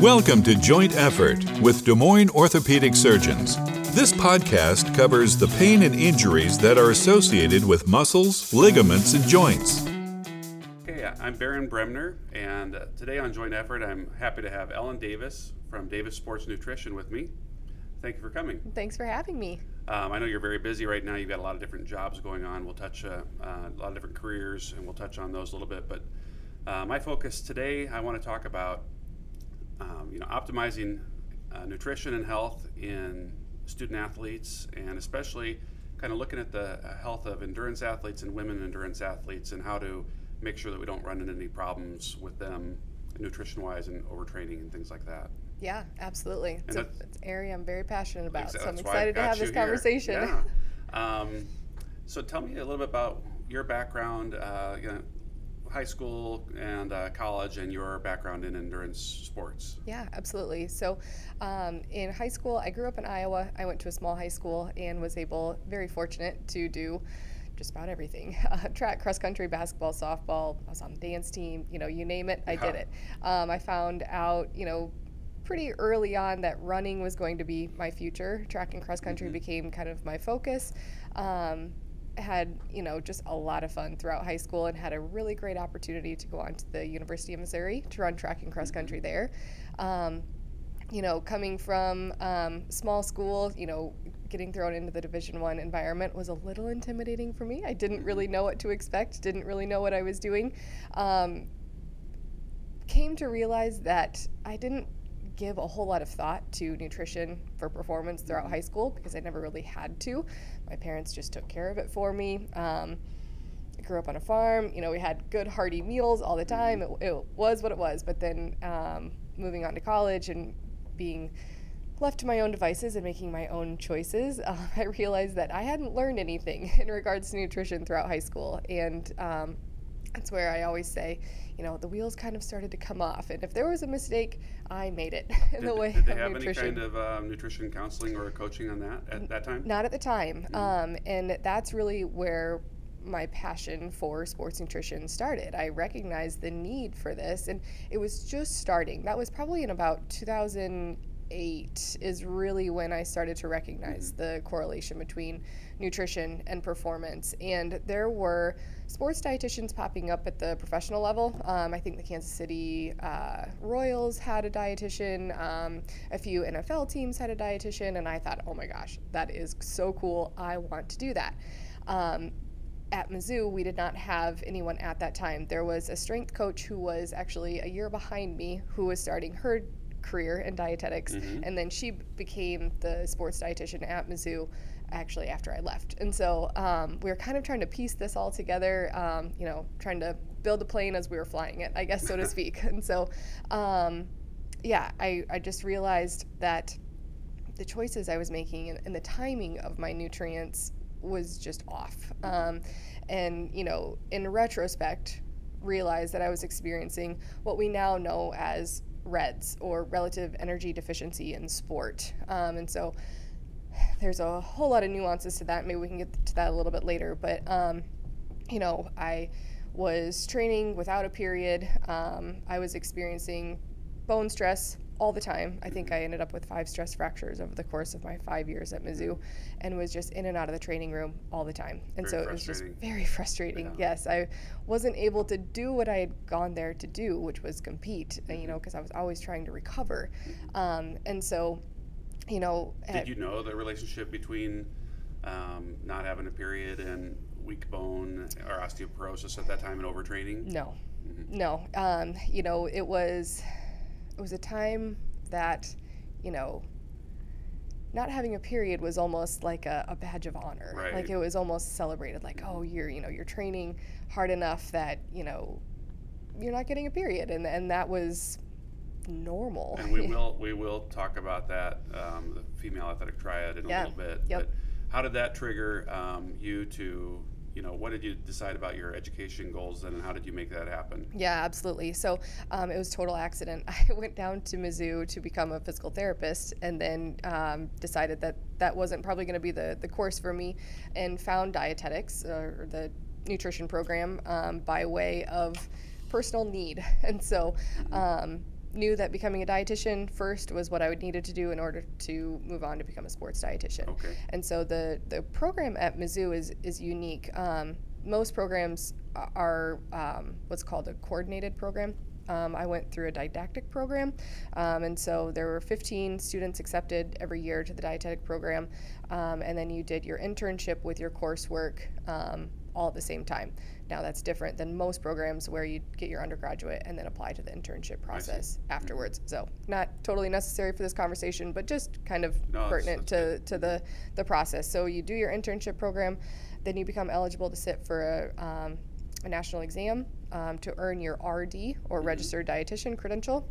Welcome to Joint Effort with Des Moines Orthopedic Surgeons. This podcast covers the pain and injuries that are associated with muscles, ligaments, and joints. Hey, I'm Baron Bremner, and uh, today on Joint Effort, I'm happy to have Ellen Davis from Davis Sports Nutrition with me. Thank you for coming. Thanks for having me. Um, I know you're very busy right now. You've got a lot of different jobs going on. We'll touch uh, uh, a lot of different careers, and we'll touch on those a little bit. But uh, my focus today, I want to talk about um, you know optimizing uh, nutrition and health in student athletes, and especially kind of looking at the uh, health of endurance athletes and women endurance athletes, and how to make sure that we don't run into any problems with them nutrition-wise and overtraining and things like that. Yeah, absolutely. It's, a, it's an area I'm very passionate about, so I'm excited to have this here. conversation. Yeah. Um, so tell me a little bit about your background, uh, you know, high school and uh, college, and your background in endurance sports. Yeah, absolutely. So, um, in high school, I grew up in Iowa. I went to a small high school and was able, very fortunate, to do just about everything uh, track, cross country, basketball, softball. I was on the dance team, you know, you name it, I did it. Um, I found out, you know, pretty early on that running was going to be my future. Track and cross country became kind of my focus. Um, had you know just a lot of fun throughout high school and had a really great opportunity to go on to the University of Missouri to run track and cross country there. Um, you know, coming from um, small school, you know, getting thrown into the Division One environment was a little intimidating for me. I didn't really know what to expect. Didn't really know what I was doing. Um, came to realize that I didn't give a whole lot of thought to nutrition for performance throughout high school because I never really had to. My parents just took care of it for me. Um, I grew up on a farm. You know, we had good hearty meals all the time. It, it was what it was. But then um, moving on to college and being left to my own devices and making my own choices, uh, I realized that I hadn't learned anything in regards to nutrition throughout high school. And um, that's where I always say, you know, the wheels kind of started to come off. And if there was a mistake, I made it in Did, the way did they have nutrition. any kind of um, nutrition counseling or coaching on that at that time? Not at the time. Mm-hmm. Um, and that's really where my passion for sports nutrition started. I recognized the need for this, and it was just starting. That was probably in about 2008, is really when I started to recognize Mm-hmm. the correlation between nutrition and performance. And there were sports dietitians popping up at the professional level. Um, I think the Kansas City uh, Royals had a dietitian, um, a few NFL teams had a dietitian, and I thought, oh my gosh, that is so cool. I want to do that. Um, at Mizzou, we did not have anyone at that time. There was a strength coach who was actually a year behind me who was starting her career in dietetics, and then she became the sports dietitian at Mizzou actually after I left. And so um, we were kind of trying to piece this all together, um, you know, trying to build a plane as we were flying it, I guess, so to speak. And so, um, yeah, I, I just realized that the choices I was making and, and the timing of my nutrients was just off. Um, and, you know, in retrospect, realized that I was experiencing what we now know as REDS or relative energy deficiency in sport. Um, and so there's a whole lot of nuances to that. Maybe we can get to that a little bit later. But, um, you know, I was training without a period. Um, I was experiencing bone stress all the time. I think I ended up with five stress fractures over the course of my five years at Mizzou and was just in and out of the training room all the time. And Very so it was just very frustrating. Yeah. Yes, I wasn't able to do what I had gone there to do, which was compete, uh, you know, because I was always trying to recover. Um, and so, you know, Did you know the relationship between um, not having a period and weak bone or osteoporosis at that time and overtraining? No, no. Um, you know, it was it was a time that, you know, not having a period was almost like a, a badge of honor. Right. Like it was almost celebrated. Like, oh, you're you know you're training hard enough that you know you're not getting a period, and and that was normal. And we will we will talk about that um, the female athletic triad in a little bit. Yep. But how did that trigger um, you to you know what did you decide about your education goals and how did you make that happen? Yeah, absolutely. So um, it was total accident. I went down to Mizzou to become a physical therapist, and then um, decided that that wasn't probably going to be the the course for me, and found dietetics uh, or the nutrition program um, by way of personal need. And so, um, knew that becoming a dietitian first was what I would needed to do in order to move on to become a sports dietitian. Okay. And so the the program at Mizzou is is unique. Um, most programs are um, what's called a coordinated program. Um, I went through a didactic program, um, and so there were 15 students accepted every year to the dietetic program, um, and then you did your internship with your coursework um, all at the same time. Now that's different than most programs where you get your undergraduate and then apply to the internship process afterwards. So not totally necessary for this conversation, but just kind of No, that's- pertinent to, to the the process. So you do your internship program, then you become eligible to sit for a, um, a national exam um, to earn your RD or registered dietitian credential,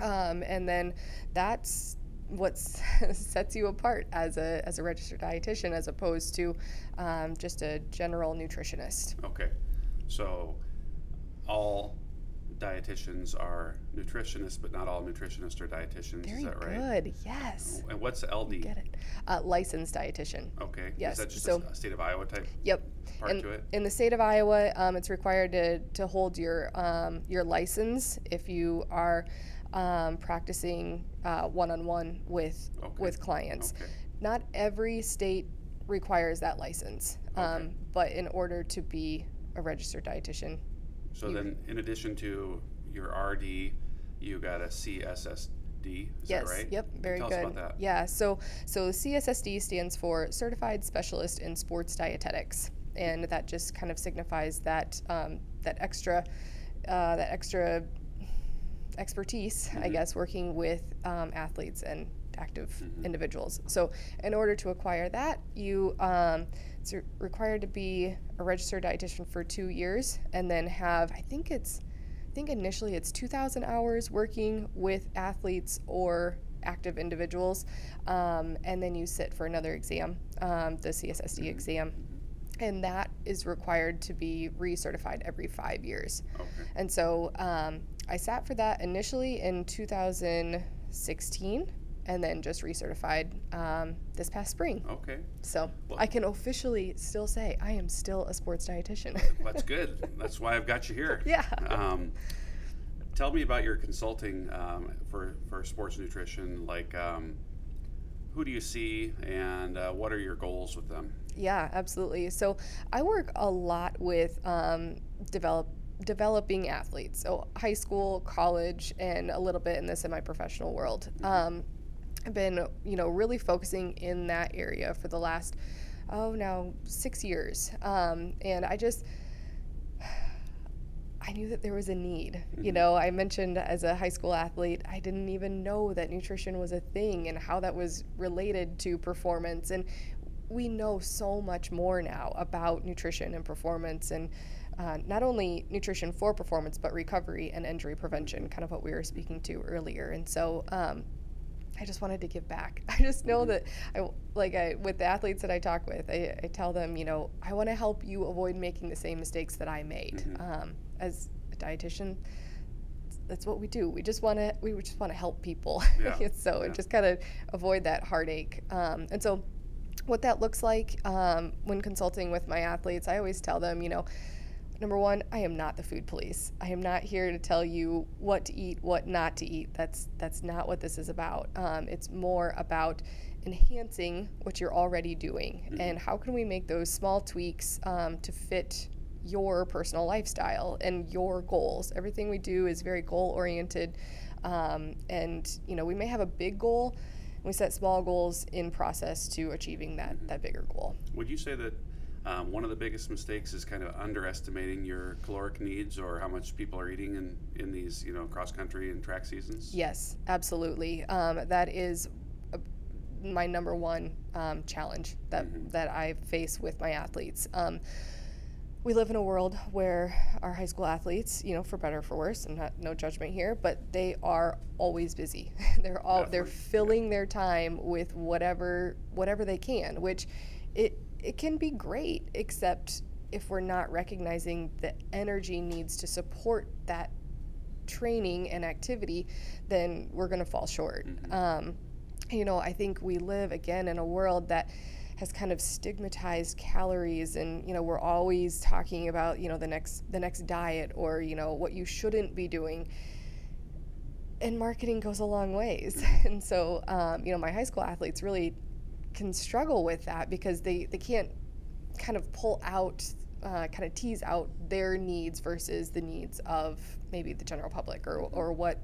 um, and then that's what sets you apart as a as a registered dietitian as opposed to um, just a general nutritionist. Okay. So all dietitians are nutritionists, but not all nutritionists are dietitians. Very is that right? good. Yes. And what's LD? Get it. Uh, licensed dietitian. Okay. Yes, Is that just so- a, a state of Iowa type Yep. part in, to it? in the state of Iowa, um, it's required to, to hold your um, your license if you are um, practicing one on one with Okay. with clients. Okay. Not every state requires that license, um, but in order to be a registered dietitian, So then, in addition to your RD, you got a CSSD. Is yes, that right? yep, very Tell good. us about that. Yeah, so so CSSD stands for Certified Specialist in Sports Dietetics, and that just kind of signifies that um, that extra uh, that extra expertise, I Mm-hmm. guess, working with um, athletes and active Mm-hmm. individuals. So, in order to acquire that, you um, it's re- required to be a registered dietitian for two years, and then have I think it's I think initially it's 2,000 hours working with athletes or active individuals, um, and then you sit for another exam, um, the CSSD exam, and that is required to be recertified every five years. Okay. And so um, I sat for that initially in 2016 and then just recertified um, this past spring. Okay. So Well- I can officially still say I am still a sports dietitian. That's good. That's why I've got you here. Yeah. Um, tell me about your consulting um, for for sports nutrition. Like, um, who do you see, and uh, what are your goals with them? Yeah, absolutely. So I work a lot with um, develop developing athletes, so high school, college, and a little bit in the semi-professional world. Um, I've been, you know, really focusing in that area for the last, oh, now six years, um, and I just. I knew that there was a need. You know, I mentioned as a high school athlete, I didn't even know that nutrition was a thing and how that was related to performance. And we know so much more now about nutrition and performance and uh, not only nutrition for performance but recovery and injury prevention kind of what we were speaking to earlier and so um, i just wanted to give back i just know that i like i with the athletes that i talk with i, I tell them you know i want to help you avoid making the same mistakes that i made um, as a dietitian that's what we do. We just want to we just want to help people. Yeah, so yeah. just kind of avoid that heartache. Um, and so, what that looks like um, when consulting with my athletes, I always tell them, you know, number one, I am not the food police. I am not here to tell you what to eat, what not to eat. That's that's not what this is about. Um, it's more about enhancing what you're already doing and how can we make those small tweaks um, to fit your personal lifestyle and your goals. Everything we do is very goal oriented. Um, and you know, we may have a big goal. We set small goals in process to achieving that that bigger goal. Would you say that um, one of the biggest mistakes is kind of underestimating your caloric needs or how much people are eating in, in these, you know, cross country and track seasons? Yes, absolutely. Um, that is uh, my number one um, challenge that that I face with my athletes. Um, we live in a world where our high school athletes, you know, for better or for worse, I'm not, no judgment here, but they are always busy. they're all they're Definitely, filling their time with whatever whatever they can, which it it can be great, except if we're not recognizing the energy needs to support that training and activity, then we're going to fall short. Um, you know, I think we live again in a world that has kind of stigmatized calories and you know we're always talking about you know the next the next diet or you know what you shouldn't be doing and marketing goes a long ways. And so, um, you know, my high school athletes really can struggle with that because they, they can't kind of pull out, uh, kind of tease out their needs versus the needs of maybe the general public or, or what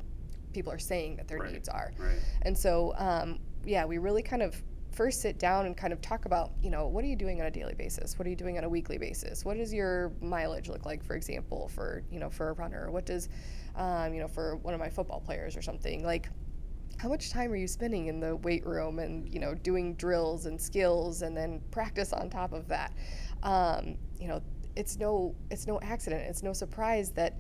people are saying that their Right, needs are. right. And so, um, yeah, we really kind of first sit down and kind of talk about, you know, what are you doing on a daily basis? What are you doing on a weekly basis? What does your mileage look like, for example, for, you know, for a runner? What does, um, you know, for one of my football players or something? Like, how much time are you spending in the weight room and, you know, doing drills and skills and then practice on top of that? Um, you know, it's no, it's no accident. It's no surprise that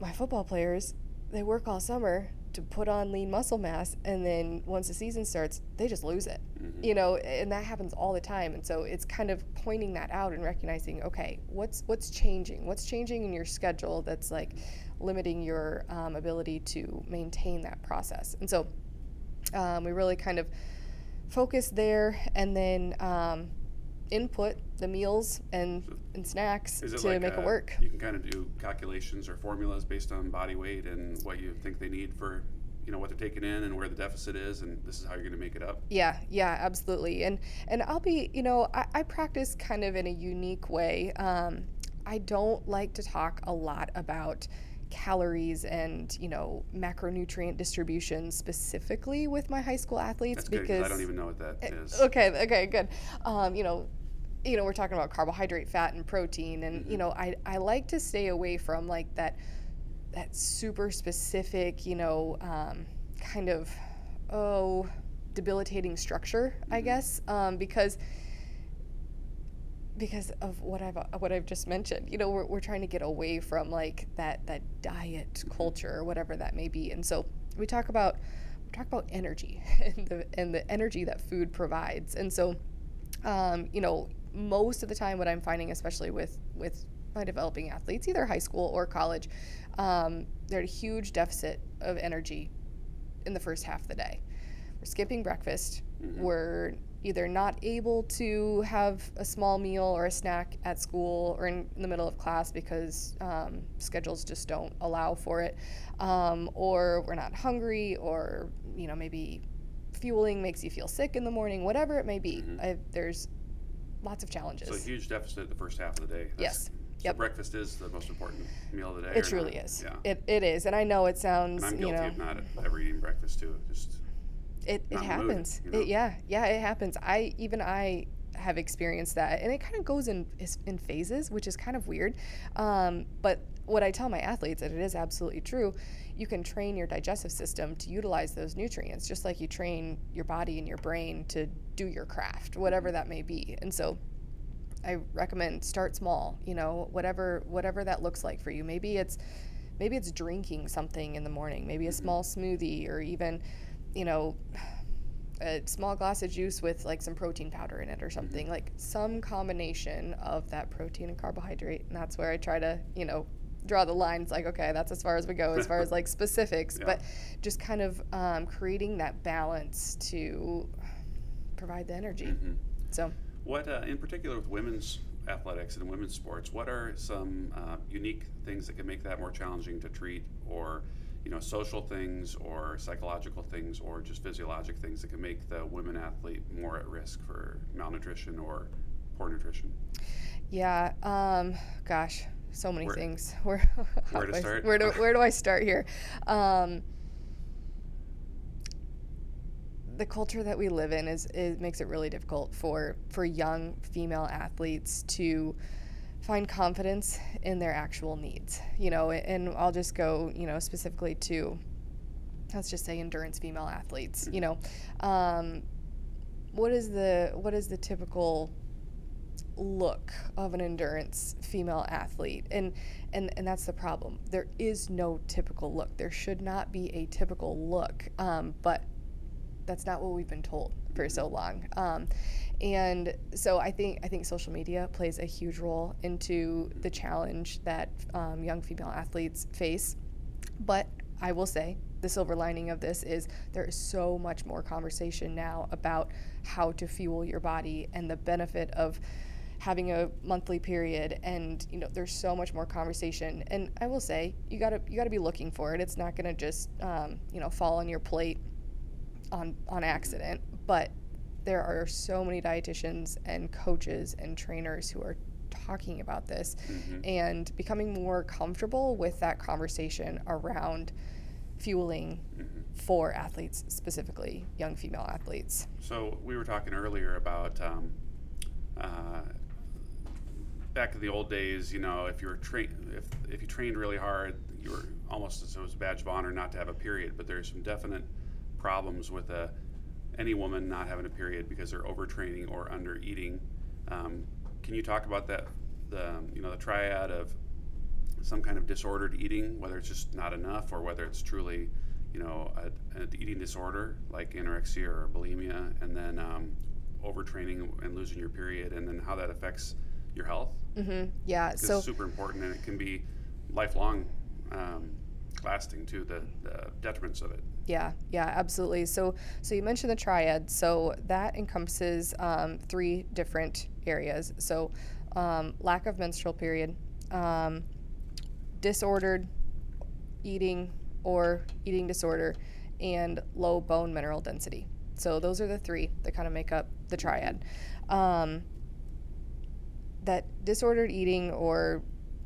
my football players they work all summer to put on lean muscle mass and then once the season starts they just lose it. You know and that happens all the time and so it's kind of pointing that out and recognizing okay what's what's changing? What's changing in your schedule that's like limiting your um, ability to maintain that process? And so um, we really kind of focus there and then um, input the meals and, and snacks to like make uh, it work You can kind of do calculations or formulas based on body weight and what you think they need for, you know, what they're taking in and where the deficit is, and this is how you're going to make it up. Yeah, yeah, absolutely. And and I'll be, you know, I, I practice kind of in a unique way. Um, I don't like to talk a lot about calories and you know macronutrient distribution specifically with my high school athletes That's because because I don't even know what that is. okay okay good um, you know you know we're talking about carbohydrate fat and protein and you know I, I like to stay away from like that that super specific you know um, kind of oh debilitating structure i guess um, because because of what I've what I've just mentioned. You know, we're, we're trying to get away from like that that diet culture or whatever that may be. And so we talk about we talk about energy and the and the energy that food provides. And so um, you know, most of the time what I'm finding especially with with my developing athletes, either high school or college, um, they're at a huge deficit of energy in the first half of the day. We're skipping breakfast. We're either not able to have a small meal or a snack at school or in, in the middle of class because um, schedules just don't allow for it, um, or we're not hungry, or you know maybe fueling makes you feel sick in the morning. Whatever it may be, I, there's lots of challenges. So a huge deficit the first half of the day. That's- Yes. So Yep. breakfast is the most important meal of the day. it not? truly is. Yeah. It, it is, and I know it sounds and I'm you guilty know of not ever eating breakfast too. Just it, it not the mood, happens you know? it, yeah yeah it happens i even i have experienced that and it kind of goes in in phases which is kind of weird um, but what i tell my athletes and it is absolutely true you can train your digestive system to utilize those nutrients just like you train your body and your brain to do your craft whatever that may be and so I recommend start small, you know, whatever whatever that looks like for you. Maybe it's maybe it's drinking something in the morning, maybe a mm-hmm. small smoothie or even, you know, a small glass of juice with like some protein powder in it or something. Mm-hmm. Like some combination of that protein and carbohydrate. And that's where I try to, you know, draw the lines like okay that's as far as we go as far as like specifics Yeah. but just kind of um, creating that balance to provide the energy Mhm. so What, uh, in particular, with women's athletics and women's sports, what are some uh, unique things that can make that more challenging to treat, or you know, social things, or psychological things, or just physiologic things that can make the women athlete more at risk for malnutrition or poor nutrition? Yeah, um, gosh, so many Where- things. Where, where to do I- start? Where do, where do I start here? Um, the culture that we live in is, is makes it really difficult for for young female athletes to find confidence in their actual needs. You know, and I'll just go, you know, specifically to let's just say endurance female athletes. You know, um, what is the what is the typical look of an endurance female athlete and and and that's the problem. There is no typical look. There should not be a typical look um, but that's not what we've been told for so long. Um, and so i think i think social media plays a huge role into the challenge that um, young female athletes face. But I will say the silver lining of this is there is so much more conversation now about how to fuel your body and the benefit of having a monthly period and you know there's so much more conversation and i will say you gotta you gotta be looking for it it's not gonna just um, you know fall on your plate on on accident but there are so many dietitians and coaches and trainers who are talking about this mm-hmm. and becoming more comfortable with that conversation around fueling mm-hmm. for athletes specifically young female athletes so we were talking earlier about um, uh, back in the old days, you know, if you were trained, if if you trained really hard, you were almost as it was a badge of honor not to have a period. But there's some definite problems with a any woman not having a period because they're overtraining or under eating. Um, can you talk about that? The you know the triad of some kind of disordered eating, whether it's just not enough or whether it's truly, you know, an eating disorder like anorexia or bulimia, and then um, overtraining and losing your period, and then how that affects your health. Mm-hmm. Yeah, so super important, and it can be lifelong, um, lasting too. The, the detriments of it. Yeah, yeah, absolutely. So, so you mentioned the triad. So that encompasses um, three different areas. So, um, lack of menstrual period, um, disordered eating or eating disorder, and low bone mineral density. So those are the three that kind of make up the triad. That disordered eating or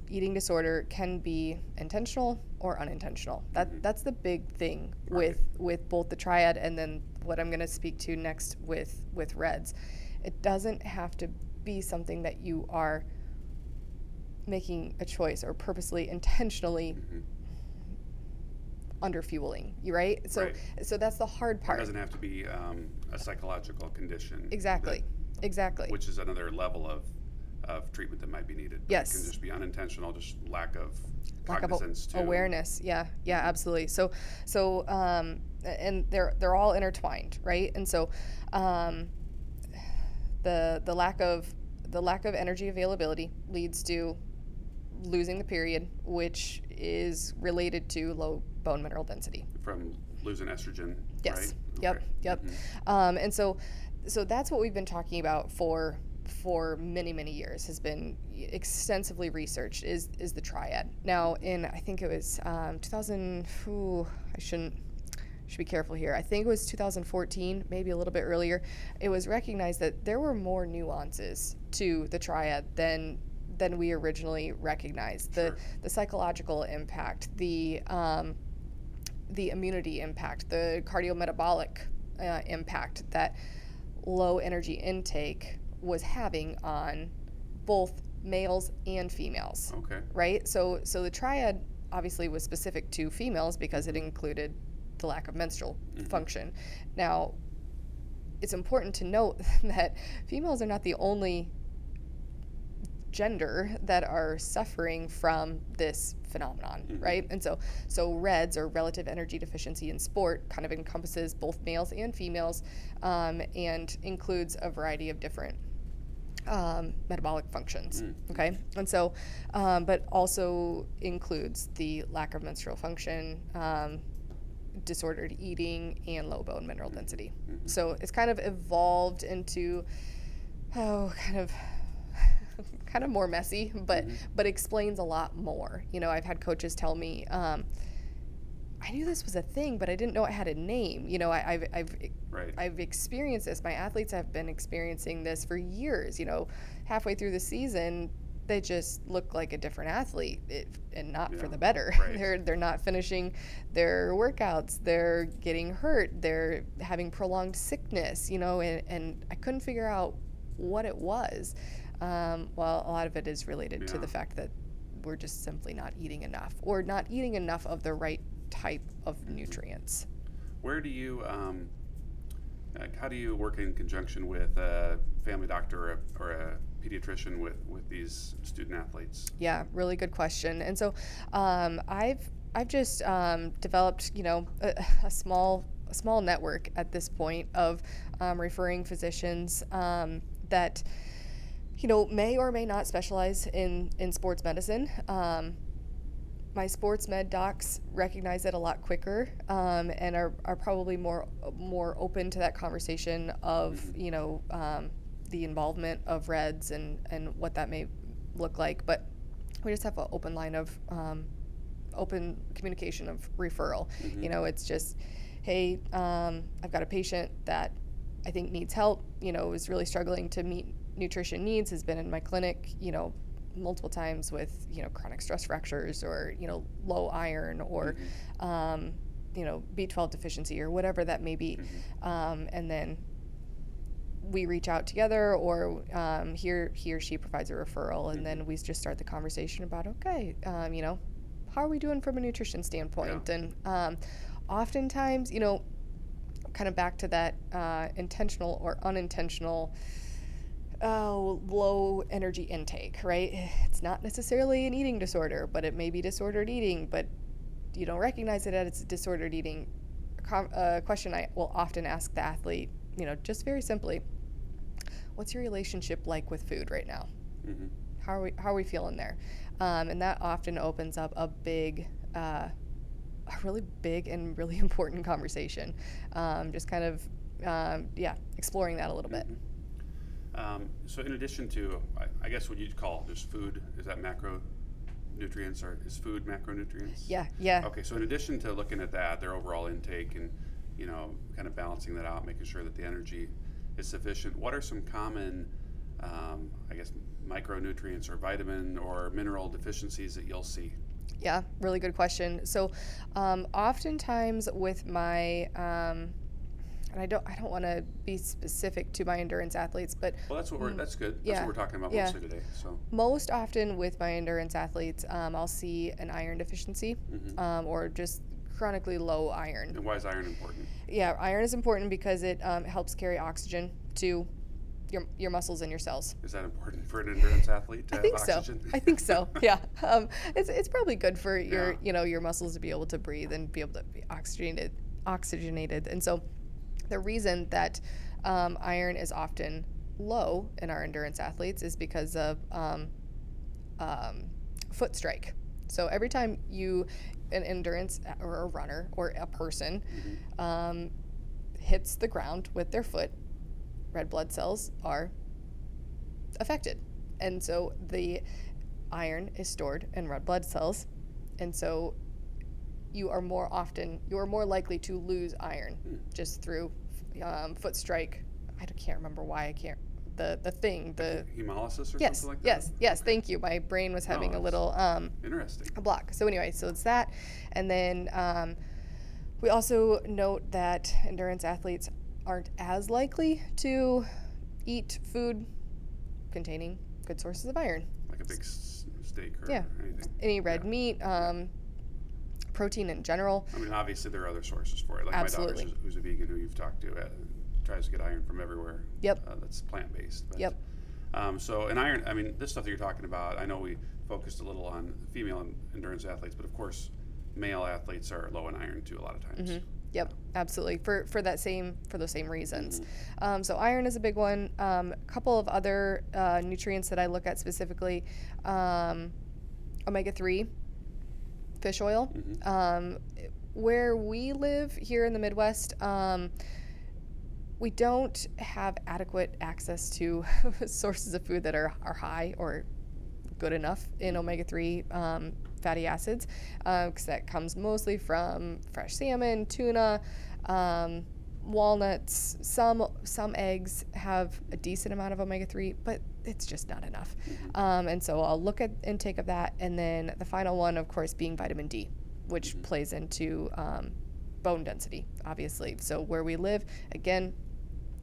eating disorder can be intentional or unintentional. That mm-hmm. that's the big thing right. with with both the triad and then what I'm going to speak to next with with reds. It doesn't have to be something that you are making a choice or purposely intentionally mm-hmm. under fueling you right so right. so that's the hard part it doesn't have to be um, a psychological condition exactly that, exactly which is another level of of treatment that might be needed. Yes. It can just be unintentional, just lack of lack of awareness. Yeah, yeah, absolutely. So, so, um, and they're they're all intertwined, right? And so, um, the the lack of the lack of energy availability leads to losing the period, which is related to low bone mineral density from losing estrogen. Yes. Right? Yep. Okay. Yep. Mm-hmm. Um, and so, so that's what we've been talking about for for many many years has been extensively researched is is the triad. Now in I think it was um, 2000. Ooh, I shouldn't should be careful here. I think it was 2014, maybe a little bit earlier. It was recognized that there were more nuances to the triad than than we originally recognized. The sure. the psychological impact, the um, the immunity impact, the cardiometabolic uh, impact that low energy intake was having on both males and females. Okay. Right? So so the triad obviously was specific to females because it included the lack of menstrual mm-hmm. function. Now, it's important to note that females are not the only gender that are suffering from this phenomenon, mm-hmm. right? And so, so REDS or relative energy deficiency in sport kind of encompasses both males and females, um, and includes a variety of different um, metabolic functions. Mm. Okay, and so, um, but also includes the lack of menstrual function, um, disordered eating, and low bone mineral mm-hmm. density. Mm-hmm. So it's kind of evolved into, oh, kind of. kind of more messy, but mm-hmm. but explains a lot more. You know, I've had coaches tell me, um, I knew this was a thing, but I didn't know it had a name. You know, I, have I've right. I've experienced this. My athletes have been experiencing this for years. You know, halfway through the season, they just look like a different athlete, it, and not yeah. for the better. Right. they're they're not finishing their workouts. They're getting hurt. They're having prolonged sickness. You know, and, and I couldn't figure out what it was. Um, well, a lot of it is related yeah. to the fact that we're just simply not eating enough, or not eating enough of the right type of nutrients. Where do you, um, how do you work in conjunction with a family doctor or a, or a pediatrician with, with these student athletes? Yeah, really good question. And so um, I've I've just um, developed, you know, a, a, small a small network at this point of um, referring physicians um, that you know may or may not specialize in in sports medicine. Um, my sports med docs recognize it a lot quicker um, and are, are probably more more open to that conversation of mm-hmm. you know um, the involvement of reds and and what that may look like. But we just have an open line of um, open communication of referral. You know, it's just, hey, um, I've got a patient that I think needs help. You know, is really struggling to meet nutrition needs. Has been in my clinic. You know, multiple times with you know chronic stress fractures or you know low iron or um, you know B12 deficiency or whatever that may be, um, and then we reach out together or um, he, or, he or she provides a referral and then we just start the conversation about okay um, you know how are we doing from a nutrition standpoint and um, oftentimes you know kind of back to that uh, intentional or unintentional oh, low energy intake, right? It's not necessarily an eating disorder, but it may be disordered eating, but you don't recognize it as a disordered eating. A question I will often ask the athlete, you know, just very simply, what's your relationship like with food right now? Mm-hmm. How are we, how are we feeling there? Um, and that often opens up a big, uh, a really big and really important conversation. Um, just kind of, um, yeah, exploring that a little bit. Um, so in addition to, I, I guess what you'd call just food, is that macronutrients or is food macronutrients? Yeah, yeah. Okay, so in addition to looking at that, their overall intake and, you know, kind of balancing that out, making sure that the energy is sufficient, what are some common, um, I guess, micronutrients or vitamin or mineral deficiencies that you'll see? Yeah, really good question. So, um, oftentimes with my, um, and I don't, I don't want to be specific to my endurance athletes, but Well, that's what we're, that's good. That's Mm. yeah, what we're talking about yeah. mostly today, so. most often with my endurance athletes, um, I'll see an iron deficiency um, or just chronically low iron. And why is iron important? Yeah, iron is important because it um, helps carry oxygen to your, your muscles and your cells. Is that important for an endurance athlete to I have think oxygen? so. I think so. Yeah. Um, it's, it's probably good for your Yeah. you know your muscles to be able to breathe and be able to be oxygenated oxygenated. And so the reason that um, iron is often low in our endurance athletes is because of um, um, foot strike. So every time you an endurance or a runner or a person um, hits the ground with their foot, red blood cells are affected. And so the iron is stored in red blood cells. And so you are more often, you are more likely to lose iron just through um, foot strike. I can't remember why I can't, the, the thing, the, Hemolysis or yes, something like that? yes, yes, thank you. My brain was having a little, um, Interesting. a block. So anyway, so it's that, and then um, we also note that endurance athletes aren't as likely to eat food containing good sources of iron. Like a big s- steak or Yeah. anything. Any red meat, um, protein in general. I mean, obviously there are other sources for it. Like my Absolutely. daughter, who's, who's a vegan, who you've talked to, uh, tries to get iron from everywhere. Yep. Uh, that's plant based. Yep. Um, so, and iron. I mean, this stuff that you're talking about. I know we focused a little on female endurance athletes, but of course, male athletes are low in iron too. A lot of times. Mm-hmm. Yep, absolutely. For for that same for those same reasons. Mm-hmm. Um, so iron is a big one. Um, a couple of other uh, nutrients that I look at specifically, um, omega three, fish oil. Mm-hmm. Um, where we live here in the Midwest, um, we don't have adequate access to sources of food that are, are high or good enough in omega 3 um, fatty acids because that comes mostly from fresh salmon, tuna, um, walnuts. Some, some eggs have a decent amount of omega 3, but it's just not enough. Um, and so I'll look at intake of that. And then the final one, of course, being vitamin D, which plays into um, bone density, obviously. So where we live, again,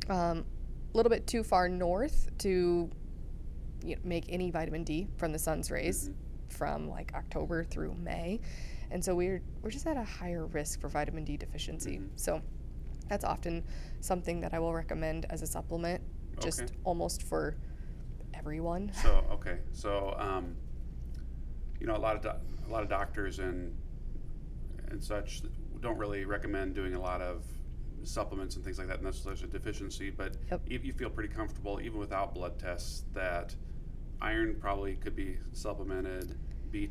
um, a little bit too far north to you know, make any vitamin D from the sun's rays from like October through May. And so we're we're just at a higher risk for vitamin D deficiency. So that's often something that I will recommend as a supplement just Okay. almost for everyone. So okay, so um, you know a lot of doc- a lot of doctors and and such don't really recommend doing a lot of supplements and things like that unless there's a deficiency. But Yep. you, you feel pretty comfortable even without blood tests that iron probably could be supplemented. B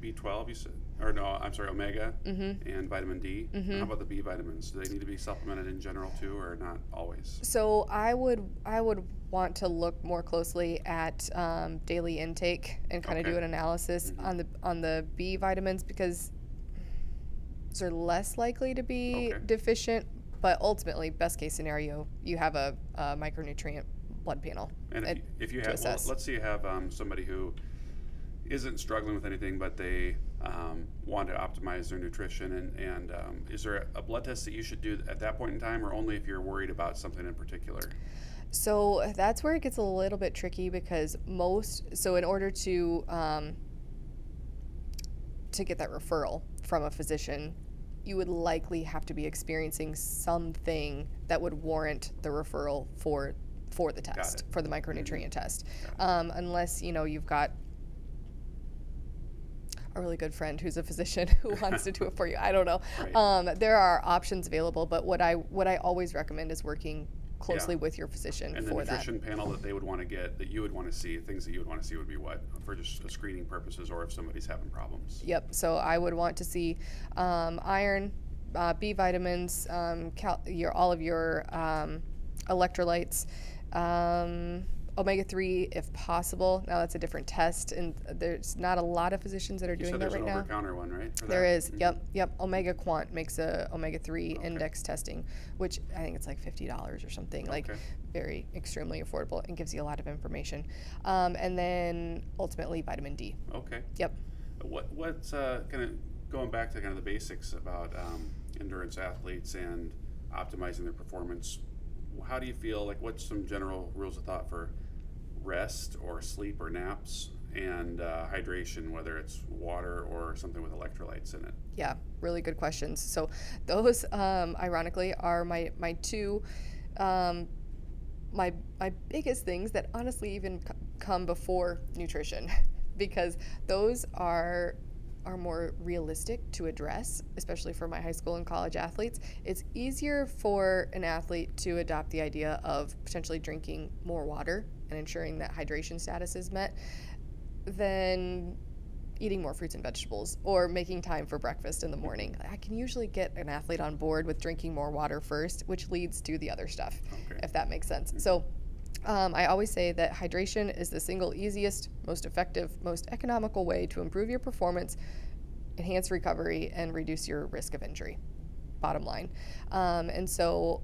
B twelve you said or no, I'm sorry, omega and vitamin D. How about the B vitamins? Do they need to be supplemented in general too, or not always? So I would I would want to look more closely at um, daily intake and kind of do an analysis on the on the B vitamins because those are less likely to be Okay. deficient. But ultimately, best case scenario, you have a, a micronutrient blood panel. And if, you, if you have, well, let's say you have um, somebody who isn't struggling with anything, but they um, want to optimize their nutrition, and, and um, is there a blood test that you should do at that point in time, or only if you're worried about something in particular? So that's where it gets a little bit tricky because most so in order to um, to get that referral from a physician, you would likely have to be experiencing something that would warrant the referral for for the test for the micronutrient test, um, unless you know you've got a really good friend who's a physician who wants to do it for you. I don't know. Right. Um, there are options available, but what I what I always recommend is working closely Yeah. with your physician And the for that. nutrition panel that they would want to get, that you would want to see, things that you would want to see would be what for just screening purposes, or if somebody's having problems. Yep. So I would want to see um, iron, uh, B vitamins, um, cal- your all of your um, electrolytes, um, omega three if possible. Now that's a different test, and there's not a lot of physicians that are You doing that there's right an now. over-counter one, right? There is. Yep. Yep. OmegaQuant makes a omega three index testing, which I think it's like fifty dollars or something. Like very extremely affordable and gives you a lot of information. Um, and then ultimately vitamin D. Okay. Yep. What what's uh, kind of going back to kind of the basics about um, endurance athletes and optimizing their performance? How do you feel? Like, what's some general rules of thought for rest or sleep or naps and uh, hydration, whether it's water or something with electrolytes in it? Yeah, really good questions. So those, um, ironically, are my my two, um, my my biggest things that honestly even c- come before nutrition, because those are are more realistic to address, especially for my high school and college athletes. It's easier for an athlete to adopt the idea of potentially drinking more water and ensuring that hydration status is met than eating more fruits and vegetables or making time for breakfast in the morning. I can usually get an athlete on board with drinking more water first, which leads to the other stuff, Okay. if that makes sense. So um, I always say that hydration is the single easiest, most effective, most economical way to improve your performance, enhance recovery, and reduce your risk of injury. Bottom line. Um, and so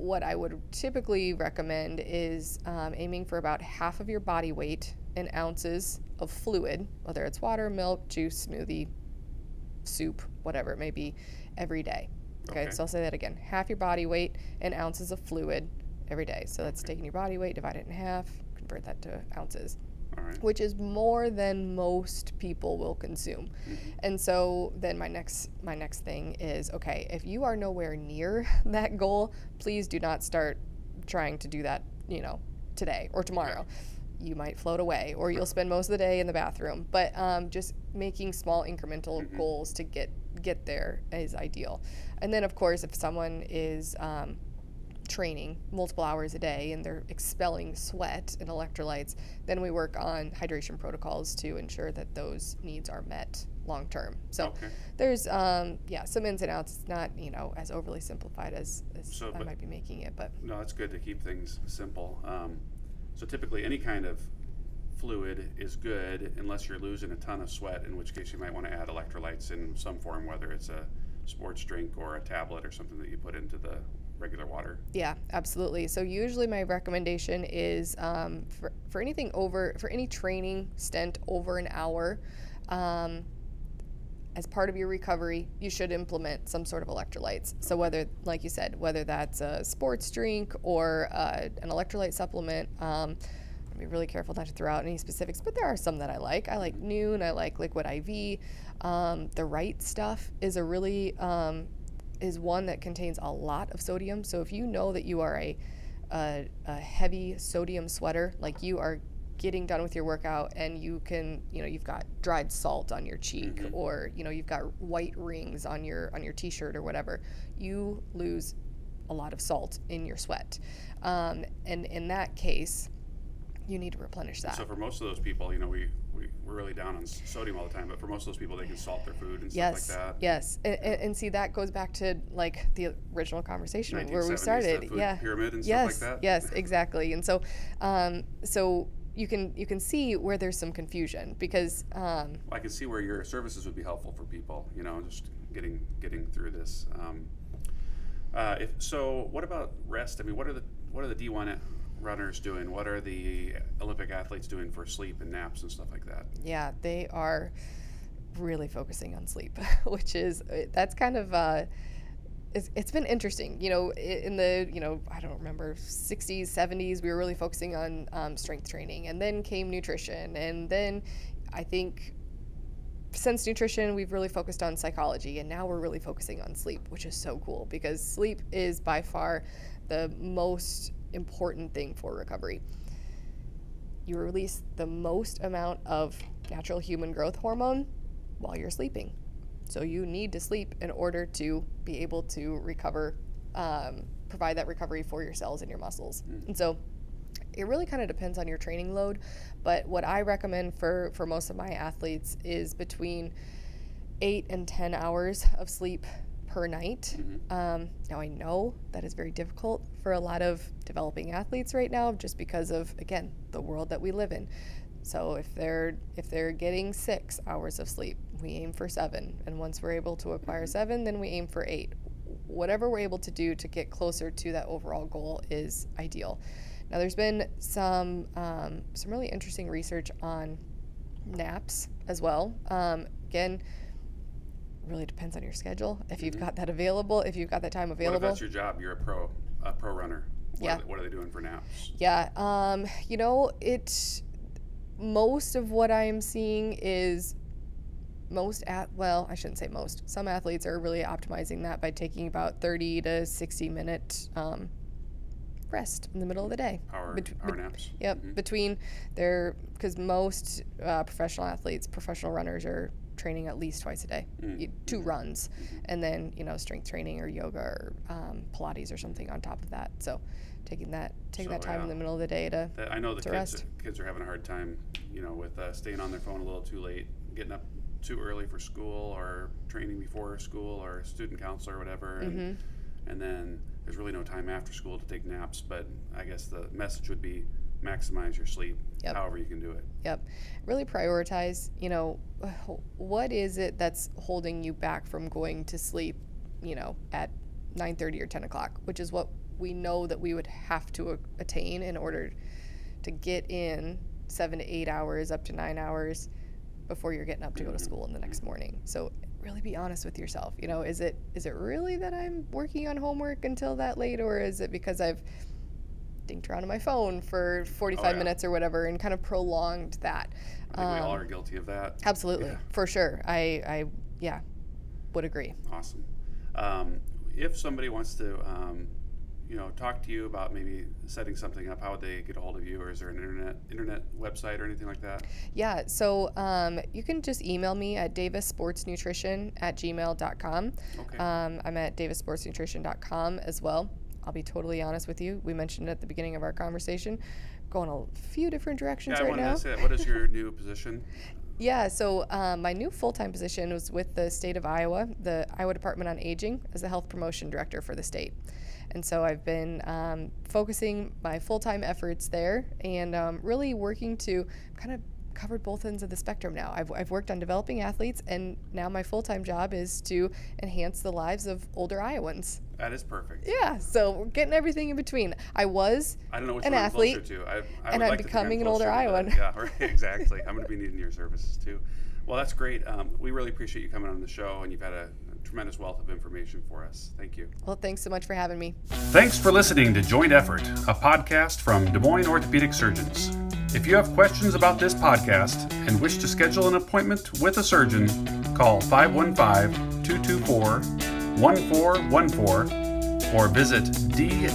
what I would typically recommend is um, aiming for about half of your body weight in ounces of fluid, whether it's water, milk, juice, smoothie, soup, whatever it may be, every day. Okay, Okay. so I'll say that again half your body weight in ounces of fluid every day. So that's taking your body weight, divide it in half, convert that to ounces right. which is more than most people will consume. And so then my next my next thing is okay, if you are nowhere near that goal, please do not start trying to do that, you know, today or tomorrow. You might float away or you'll spend most of the day in the bathroom. But um, just making small incremental goals to get get there is ideal. And then of course if someone is um, training multiple hours a day and they're expelling sweat and electrolytes, then we work on hydration protocols to ensure that those needs are met long term. So Okay. there's um, yeah some ins and outs. It's not you know as overly simplified as, as So, I might be making it, but No, it's good to keep things simple. Um, so typically, any kind of fluid is good unless you're losing a ton of sweat, in which case you might want to add electrolytes in some form, whether it's a sports drink or a tablet or something that you put into the regular water. Yeah, absolutely. So usually my recommendation is um, for, for anything over for any training stint over an hour. Um, as part of your recovery, you should implement some sort of electrolytes. So whether, like you said, whether that's a sports drink or uh, an electrolyte supplement. Um, I'll be really careful not to throw out any specifics, but there are some that I like. I like Nuun. I like Liquid IV. Um, the right stuff is a really um, is one that contains a lot of sodium. So if you know that you are a, a, a heavy sodium sweater, like you are getting done with your workout and you can, you know, you've got dried salt on your cheek or, you know, you've got white rings on your on your t-shirt or whatever, you lose a lot of salt in your sweat. Um, and in that case, you need to replenish that. So for most of those people, you know, we, we we're really down on sodium all the time, but for most of those people, they can salt their food and yes, stuff like that. Yes, and, and, and see that goes back to like the original conversation where we started. yeah, pyramid and yes, stuff like that. yes, exactly. And so, um, so you can you can see where there's some confusion because um, I can see where your services would be helpful for people. You know, just getting getting through this. Um, uh, if, so, what about rest? I mean, what are the what are the D1 runners doing? What are the Olympic athletes doing for sleep and naps and stuff like that? yeah, they are really focusing on sleep, which is uh, that's kind of. Uh, it's, it's been interesting, you know. In the you know I don't remember 60s, 70s, we were really focusing on um, strength training, and then came nutrition, and then I think since nutrition, we've really focused on psychology, and now we're really focusing on sleep, which is so cool because sleep is by far the most important thing for recovery. You release the most amount of natural human growth hormone while you're sleeping. So you need to sleep in order to be able to recover, um, provide that recovery for your cells and your muscles. And so it really kind of depends on your training load. But what I recommend for, for most of my athletes is between eight and 10 hours of sleep per night. Um, now, I know that is very difficult for a lot of developing athletes right now just because of, again, the world that we live in. So if they're if they're getting six hours of sleep, we aim for seven, and once we're able to acquire seven, then we aim for eight. Whatever we're able to do to get closer to that overall goal is ideal. Now, there's been some um, some really interesting research on naps as well. Um, again, really depends on your schedule. If you've got that available, if you've got that time available. that's your job? You're a pro, a pro runner. What Yeah. Are they, what are they doing for naps? Yeah, um, you know, it most of what I'm seeing is most at well, I shouldn't say most. Some athletes are really optimizing that by taking about 30 to 60 minute um, rest in the middle of the day. Hour, Bet- hour bet- naps. Yep, between their because most uh, professional athletes, professional runners are training at least twice a day, y- two runs, and then you know strength training or yoga or um, Pilates or something on top of that. So taking that taking that So, time in the middle of the day to That, I know the kids, rest. kids are having a hard time, you know, with uh, staying on their phone a little too late, getting up too early for school, or training before school, or student counselor, or whatever. And, Mm-hmm. and then there's really no time after school to take naps. But I guess the message would be maximize your sleep, Yep. however you can do it. Yep. Really prioritize, you know, what is it that's holding you back from going to sleep, you know, at 9:30 or 10 o'clock, which is what we know that we would have to a- attain in order to get in seven to eight hours, up to nine hours before you're getting up to go to mm-hmm. school in the next mm-hmm. morning. So really be honest with yourself. You know, is it is it really that I'm working on homework until that late, or is it because I've dinked around on my phone for 45 Oh, yeah. minutes or whatever and kind of prolonged that? I think we all Um, are guilty of that. Absolutely, Yeah. for sure. I, I, yeah, would agree. Awesome. Um, if somebody wants to, um, you know, talk to you about maybe setting something up, how would they get a hold of you, or is there an internet internet website or anything like that? Yeah, so um, you can just email me at davissportsnutrition at gmail.com. Okay. Um, I'm at davissportsnutrition.com as well. I'll be totally honest with you. We mentioned at the beginning of our conversation, going a few different directions yeah, I right now. to say that. What is your new position? Yeah, so um, my new full time position was with the state of Iowa, the Iowa Department on Aging, as the health promotion director for the state. And so I've been um, focusing my full time efforts there and um, really working to kind of covered both ends of the spectrum now. I've, I've worked on developing athletes, and now my full time job is to enhance the lives of older Iowans. That is perfect. Yeah, so we're getting everything in between. I was I don't know which an one athlete, I'm closer to. I, I and I'm like becoming an older Iowan. Yeah, right, exactly. I'm going to be needing your services too. Well, that's great. Um, we really appreciate you coming on the show, and you've had a, tremendous wealth of information for us. Thank you. well. Thanks so much for having me. Thanks for listening to Joint Effort, a podcast from Des Moines Orthopedic Surgeons. If you have questions about this podcast and wish to schedule an appointment with a surgeon, call 515 224 1414 or visit dmos.com.